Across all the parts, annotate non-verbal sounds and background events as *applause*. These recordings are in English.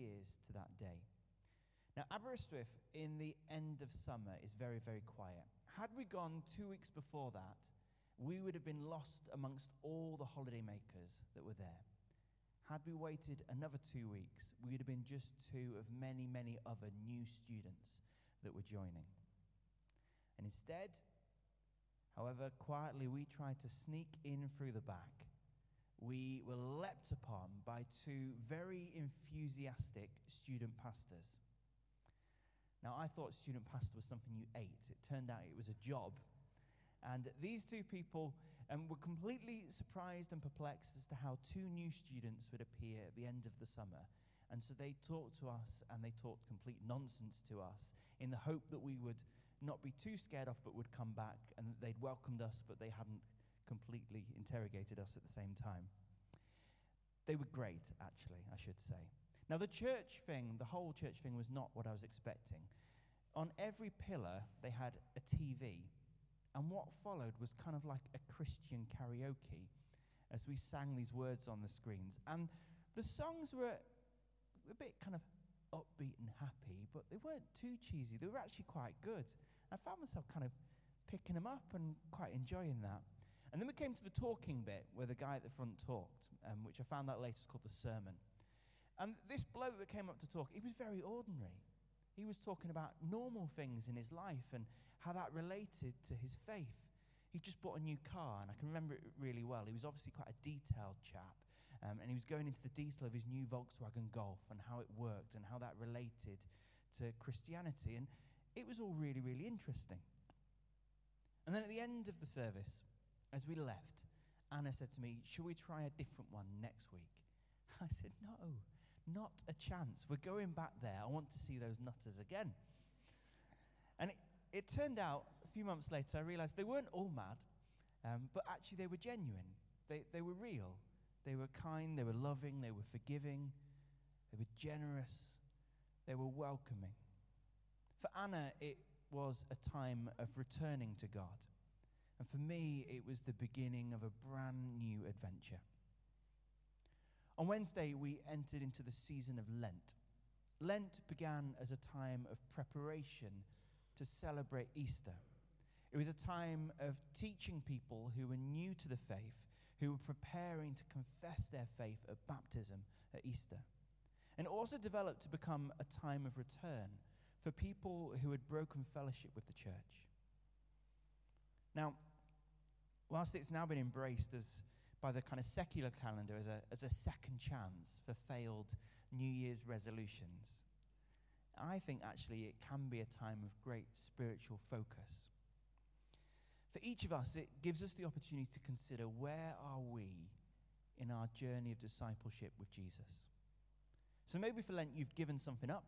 years to that day. Now, Aberystwyth in the end of summer is very, very quiet. Had we gone two weeks before that, we would have been lost amongst all the holidaymakers that were there. Had we waited another two weeks, we would have been just two of many, many other new students that were joining. And instead, However, quietly we tried to sneak in through the back. We were leapt upon by two very enthusiastic student pastors. Now, I thought student pastor was something you ate. It turned out it was a job. And these two people um, were completely surprised and perplexed as to how two new students would appear at the end of the summer. And so they talked to us and they talked complete nonsense to us in the hope that we would not be too scared off, but would come back, and they'd welcomed us, but they hadn't completely interrogated us at the same time. They were great, actually, I should say. Now, the church thing, the whole church thing, was not what I was expecting. On every pillar, they had a TV, and what followed was kind of like a Christian karaoke as we sang these words on the screens. And the songs were a bit kind of upbeat and happy, but they weren't too cheesy. They were actually quite good. I found myself kind of picking them up and quite enjoying that. And then we came to the talking bit where the guy at the front talked, um, which I found out later is called the sermon. And this bloke that came up to talk, he was very ordinary. He was talking about normal things in his life and how that related to his faith. He just bought a new car, and I can remember it really well. He was obviously quite a detailed chap, um, and he was going into the detail of his new Volkswagen Golf and how it worked and how that related to Christianity. And it was all really, really interesting. And then at the end of the service, as we left, Anna said to me, Should we try a different one next week? *laughs* I said, No, not a chance. We're going back there. I want to see those nutters again. And it, it turned out, a few months later, I realized they weren't all mad, um, but actually they were genuine. They, they were real. They were kind, they were loving, they were forgiving, they were generous, they were welcoming. For Anna, it was a time of returning to God. And for me, it was the beginning of a brand new adventure. On Wednesday, we entered into the season of Lent. Lent began as a time of preparation to celebrate Easter. It was a time of teaching people who were new to the faith, who were preparing to confess their faith at baptism at Easter. And also developed to become a time of return for people who had broken fellowship with the church. Now, whilst it's now been embraced as by the kind of secular calendar as a, as a second chance for failed New Year's resolutions, I think actually it can be a time of great spiritual focus. For each of us, it gives us the opportunity to consider where are we in our journey of discipleship with Jesus. So maybe for Lent, you've given something up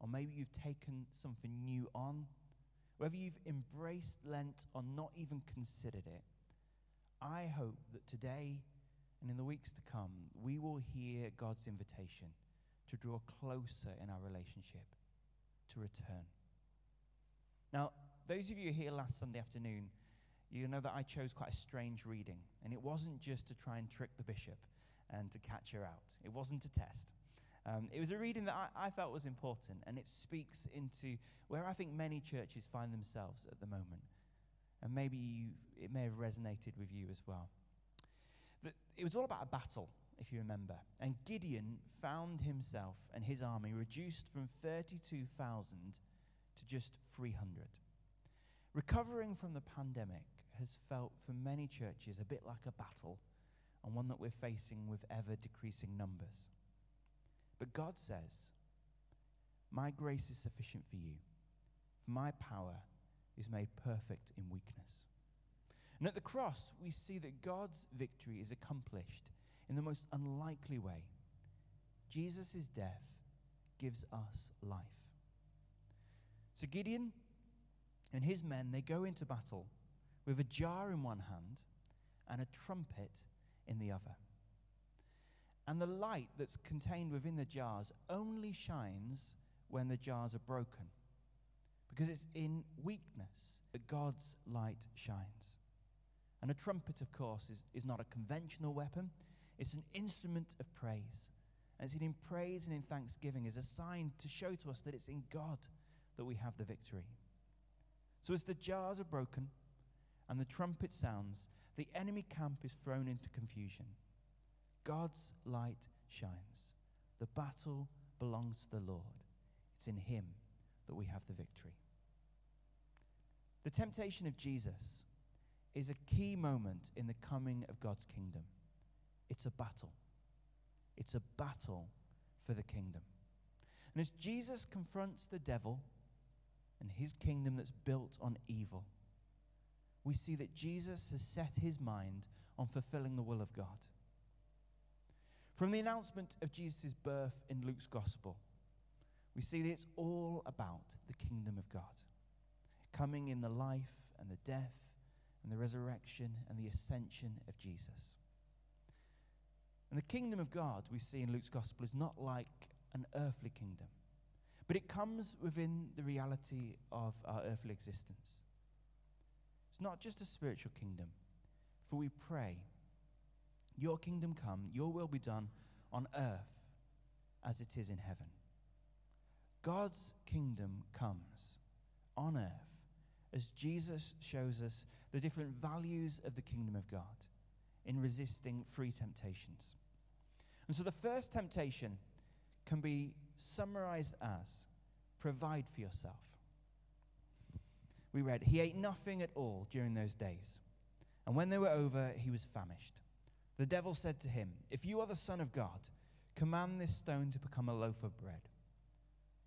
or maybe you've taken something new on, whether you've embraced Lent or not even considered it, I hope that today and in the weeks to come, we will hear God's invitation to draw closer in our relationship, to return. Now, those of you here last Sunday afternoon, you know that I chose quite a strange reading, and it wasn't just to try and trick the bishop and to catch her out, it wasn't a test. Um, it was a reading that I, I, felt was important, and it speaks into where I think many churches find themselves at the moment. And maybe you, it may have resonated with you as well. But it was all about a battle, if you remember. And Gideon found himself and his army reduced from 32,000 to just 300. Recovering from the pandemic has felt for many churches a bit like a battle, and one that we're facing with ever decreasing numbers. But God says, My grace is sufficient for you, for my power is made perfect in weakness. And at the cross, we see that God's victory is accomplished in the most unlikely way. Jesus' death gives us life. So Gideon and his men, they go into battle with a jar in one hand and a trumpet in the other. And the light that's contained within the jars only shines when the jars are broken. Because it's in weakness that God's light shines. And a trumpet, of course, is, is not a conventional weapon, it's an instrument of praise. And it's in praise and in thanksgiving is a sign to show to us that it's in God that we have the victory. So as the jars are broken and the trumpet sounds, the enemy camp is thrown into confusion. God's light shines. The battle belongs to the Lord. It's in Him that we have the victory. The temptation of Jesus is a key moment in the coming of God's kingdom. It's a battle. It's a battle for the kingdom. And as Jesus confronts the devil and his kingdom that's built on evil, we see that Jesus has set his mind on fulfilling the will of God. From the announcement of Jesus' birth in Luke's gospel, we see that it's all about the kingdom of God, coming in the life and the death and the resurrection and the ascension of Jesus. And the kingdom of God we see in Luke's gospel is not like an earthly kingdom, but it comes within the reality of our earthly existence. It's not just a spiritual kingdom, for we pray, Your kingdom come, Your will be done on earth as it is in heaven. God's kingdom comes on earth as Jesus shows us the different values of the kingdom of God in resisting three temptations. And so the first temptation can be summarized as provide for yourself. We read, He ate nothing at all during those days, and when they were over, he was famished. The devil said to him, If you are the Son of God, command this stone to become a loaf of bread.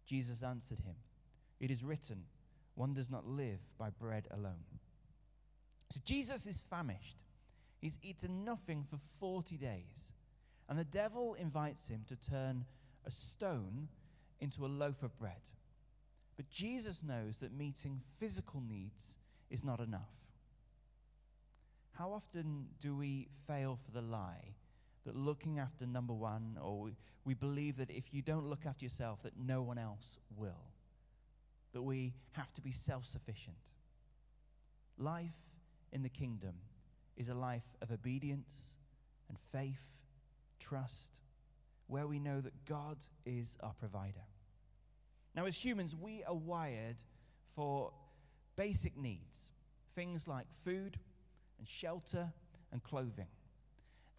Jesus answered him, It is written, one does not live by bread alone. So Jesus is famished. He's eaten nothing for 40 days. And the devil invites him to turn a stone into a loaf of bread. But Jesus knows that meeting physical needs is not enough. How often do we fail for the lie that looking after number one, or we, we believe that if you don't look after yourself, that no one else will? That we have to be self sufficient. Life in the kingdom is a life of obedience and faith, trust, where we know that God is our provider. Now, as humans, we are wired for basic needs things like food and shelter and clothing.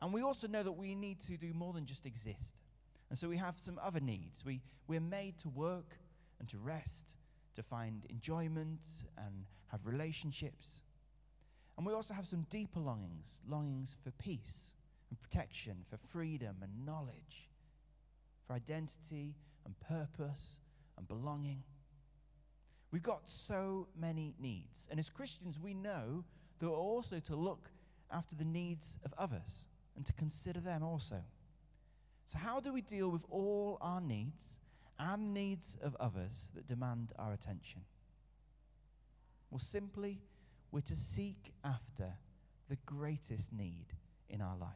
And we also know that we need to do more than just exist. And so we have some other needs. We, we're made to work and to rest, to find enjoyment and have relationships. And we also have some deeper longings longings for peace and protection, for freedom and knowledge, for identity and purpose and belonging. We've got so many needs. And as Christians, we know we're also to look after the needs of others and to consider them also. So, how do we deal with all our needs and needs of others that demand our attention? Well, simply we're to seek after the greatest need in our life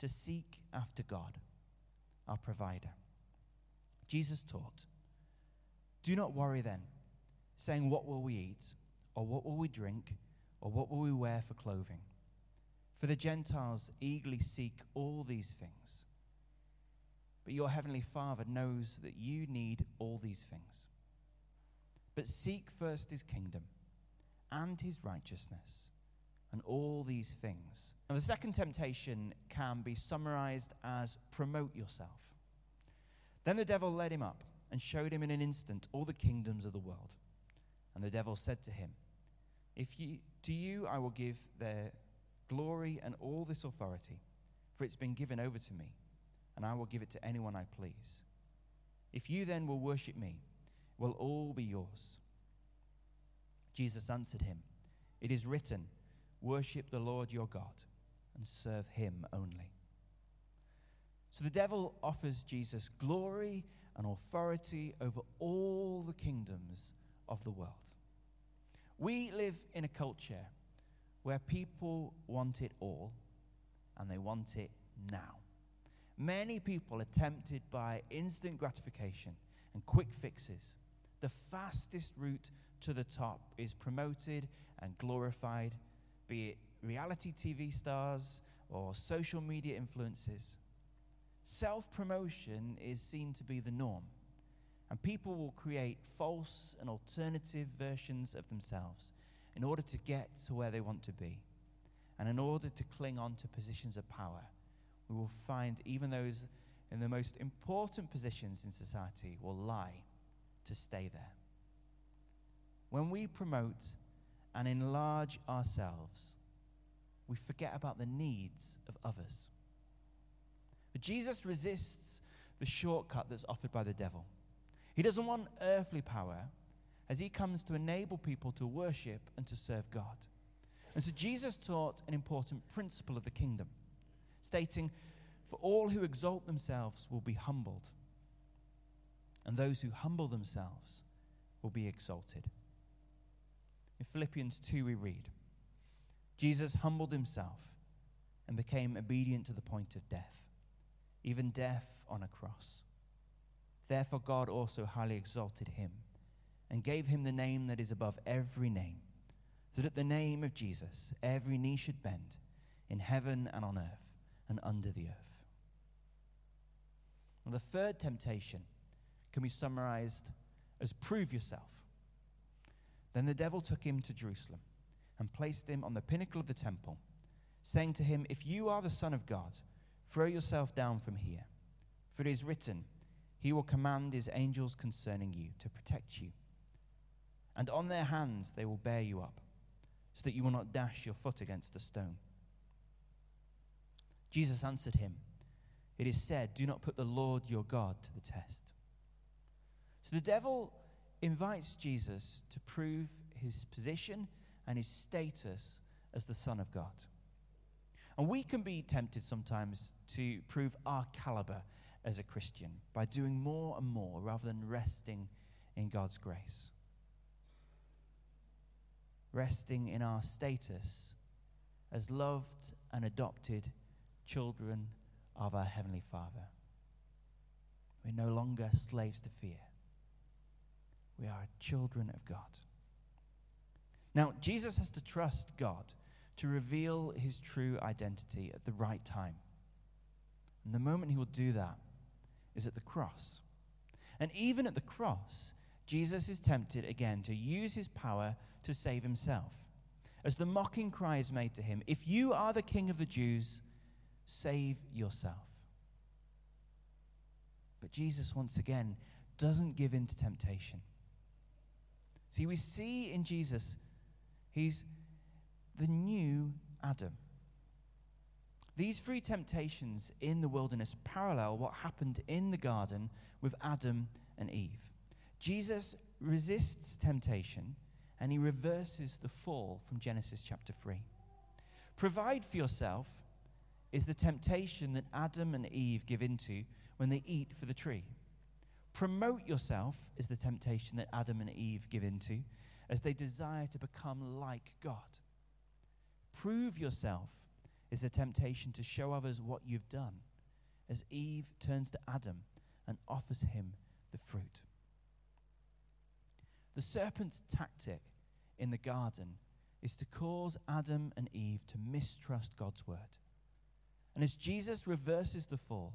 to seek after God, our provider. Jesus taught, Do not worry then, saying, What will we eat? Or what will we drink? Or what will we wear for clothing? For the Gentiles eagerly seek all these things. But your heavenly Father knows that you need all these things. But seek first his kingdom and his righteousness, and all these things. Now, the second temptation can be summarized as promote yourself. Then the devil led him up and showed him in an instant all the kingdoms of the world. And the devil said to him, If you, to you I will give their glory and all this authority, for it's been given over to me, and I will give it to anyone I please. If you then will worship me, it will all be yours. Jesus answered him, It is written, Worship the Lord your God and serve him only. So the devil offers Jesus glory and authority over all the kingdoms of the world. We live in a culture where people want it all and they want it now. Many people are tempted by instant gratification and quick fixes the fastest route to the top is promoted and glorified, be it reality TV stars or social media influences. Self promotion is seen to be the norm, and people will create false and alternative versions of themselves in order to get to where they want to be. And in order to cling on to positions of power, we will find even those in the most important positions in society will lie to stay there. When we promote and enlarge ourselves, we forget about the needs of others. But Jesus resists the shortcut that's offered by the devil. He doesn't want earthly power as he comes to enable people to worship and to serve God. And so Jesus taught an important principle of the kingdom, stating, For all who exalt themselves will be humbled, and those who humble themselves will be exalted. In Philippians 2, we read, Jesus humbled himself and became obedient to the point of death, even death on a cross. Therefore, God also highly exalted him and gave him the name that is above every name, so that at the name of Jesus every knee should bend in heaven and on earth and under the earth. The third temptation can be summarized as prove yourself. Then the devil took him to Jerusalem and placed him on the pinnacle of the temple, saying to him, If you are the Son of God, throw yourself down from here. For it is written, He will command His angels concerning you to protect you. And on their hands they will bear you up, so that you will not dash your foot against a stone. Jesus answered him, It is said, Do not put the Lord your God to the test. So the devil invites Jesus to prove his position and his status as the Son of God. And we can be tempted sometimes to prove our caliber as a Christian by doing more and more rather than resting in God's grace. Resting in our status as loved and adopted children of our Heavenly Father. We're no longer slaves to fear. We are children of God. Now, Jesus has to trust God to reveal his true identity at the right time. And the moment he will do that is at the cross. And even at the cross, Jesus is tempted again to use his power to save himself. As the mocking cry is made to him, If you are the king of the Jews, save yourself. But Jesus, once again, doesn't give in to temptation. See, we see in Jesus He's the new Adam. These three temptations in the wilderness parallel what happened in the garden with Adam and Eve. Jesus resists temptation and he reverses the fall from Genesis chapter 3. Provide for yourself is the temptation that Adam and Eve give into when they eat for the tree. Promote yourself is the temptation that Adam and Eve give into as they desire to become like God. Prove yourself is the temptation to show others what you've done, as Eve turns to Adam and offers him the fruit. The serpent's tactic in the garden is to cause Adam and Eve to mistrust God's word. And as Jesus reverses the fall,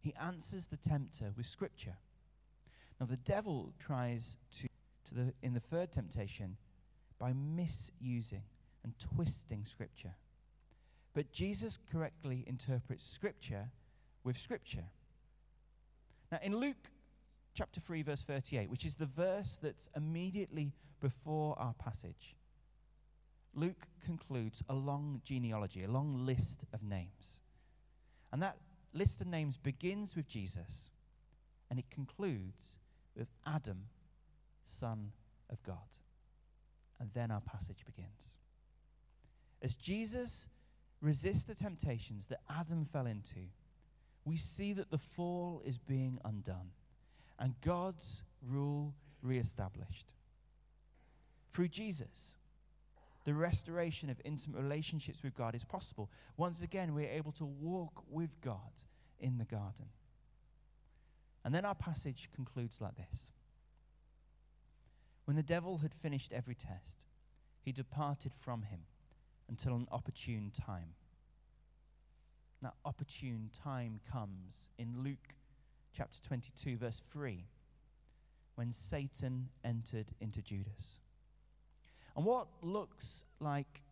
he answers the tempter with scripture. Now, the devil tries to to the, in the third temptation by misusing and twisting Scripture. But Jesus correctly interprets Scripture with Scripture. Now, in Luke chapter 3, verse 38, which is the verse that's immediately before our passage, Luke concludes a long genealogy, a long list of names. And that list of names begins with Jesus and it concludes with Adam Son of God. And then our passage begins. As Jesus resists the temptations that Adam fell into, we see that the fall is being undone and God's rule reestablished. Through Jesus, the restoration of intimate relationships with God is possible. Once again, we're able to walk with God in the garden. And then our passage concludes like this When the devil had finished every test, he departed from him until an opportune time. That opportune time comes in Luke chapter 22, verse 3, when Satan entered into Judas. And what looks like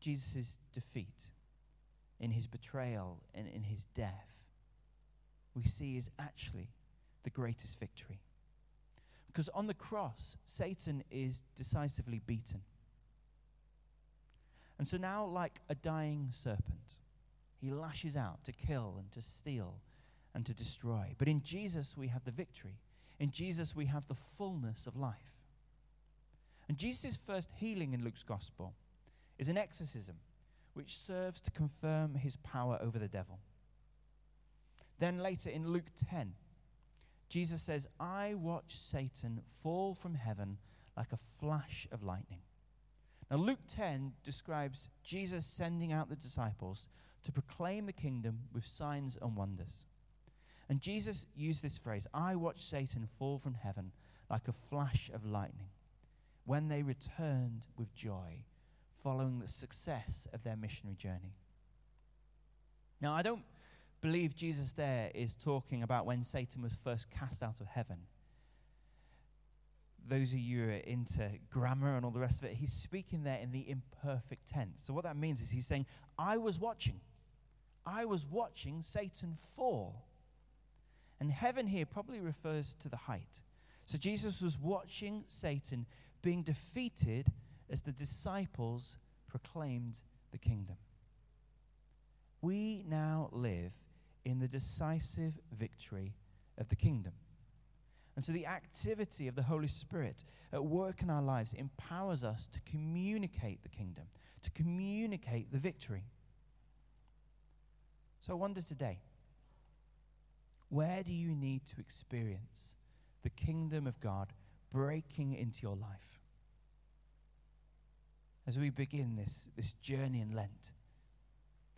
Jesus' defeat in his betrayal and in his death, we see is actually the greatest victory. Because on the cross, Satan is decisively beaten. And so now, like a dying serpent, he lashes out to kill and to steal and to destroy. But in Jesus, we have the victory. In Jesus, we have the fullness of life. And Jesus' first healing in Luke's gospel is an exorcism which serves to confirm his power over the devil. Then later in Luke 10, Jesus says, I watch Satan fall from heaven like a flash of lightning. Now, Luke 10 describes Jesus sending out the disciples to proclaim the kingdom with signs and wonders. And Jesus used this phrase I watched Satan fall from heaven like a flash of lightning when they returned with joy following the success of their missionary journey. Now, I don't believe Jesus there is talking about when Satan was first cast out of heaven. Those of you who are into grammar and all the rest of it, he's speaking there in the imperfect tense. So, what that means is he's saying, I was watching. I was watching Satan fall. And heaven here probably refers to the height. So, Jesus was watching Satan being defeated as the disciples proclaimed the kingdom. We now live in the decisive victory of the kingdom. And so the activity of the Holy Spirit at work in our lives empowers us to communicate the kingdom, to communicate the victory. So I wonder today where do you need to experience the kingdom of God breaking into your life? As we begin this, this journey in Lent,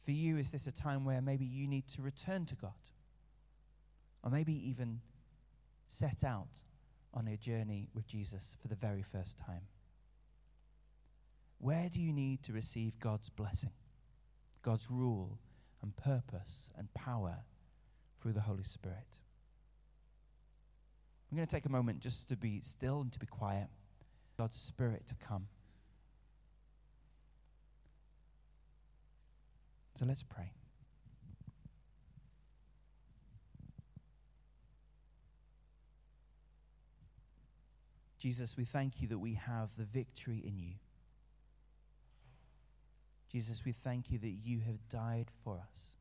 for you, is this a time where maybe you need to return to God? Or maybe even set out on a journey with Jesus for the very first time? Where do you need to receive God's blessing, God's rule and purpose and power through the Holy Spirit? I'm going to take a moment just to be still and to be quiet. God's Spirit to come. So let's pray. Jesus, we thank you that we have the victory in you. Jesus, we thank you that you have died for us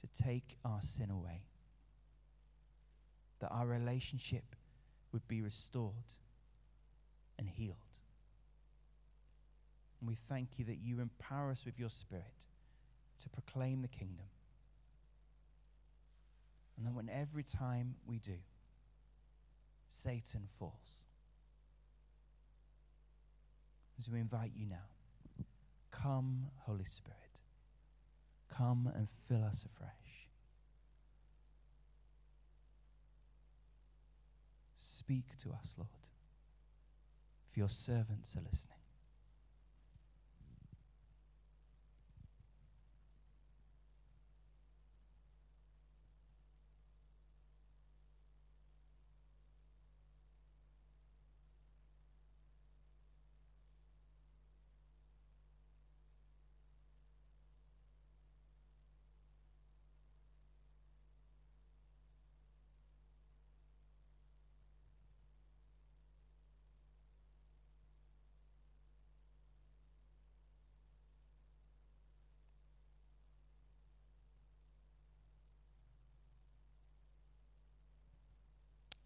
to take our sin away, that our relationship would be restored and healed. And we thank you that you empower us with your Spirit to proclaim the kingdom. And then, when every time we do, Satan falls. As we invite you now, come, Holy Spirit, come and fill us afresh. Speak to us, Lord, for your servants are listening.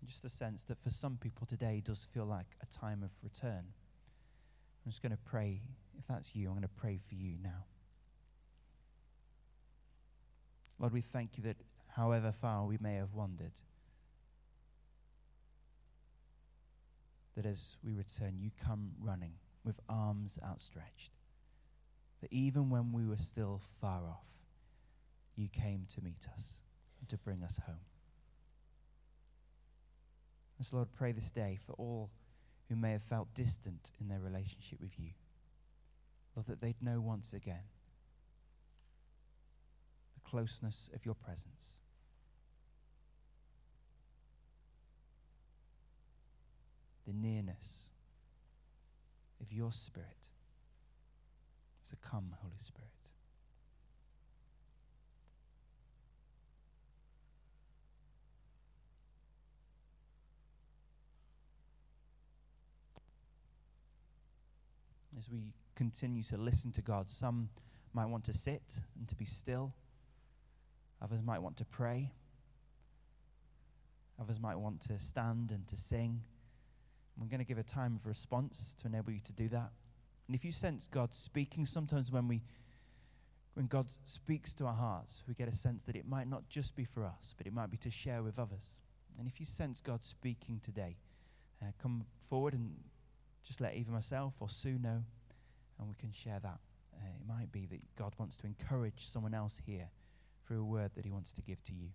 Just a sense that for some people today does feel like a time of return. I'm just going to pray. If that's you, I'm going to pray for you now. Lord, we thank you that however far we may have wandered, that as we return, you come running with arms outstretched. That even when we were still far off, you came to meet us and to bring us home. So, Lord, pray this day for all who may have felt distant in their relationship with you. Lord, that they'd know once again the closeness of your presence. The nearness of your Spirit. So come, Holy Spirit. As we continue to listen to God. Some might want to sit and to be still, others might want to pray, others might want to stand and to sing. We're going to give a time of response to enable you to do that. And if you sense God speaking, sometimes when we when God speaks to our hearts, we get a sense that it might not just be for us, but it might be to share with others. And if you sense God speaking today, uh, come forward and just let either myself or Sue know, and we can share that. Uh, it might be that God wants to encourage someone else here through a word that He wants to give to you.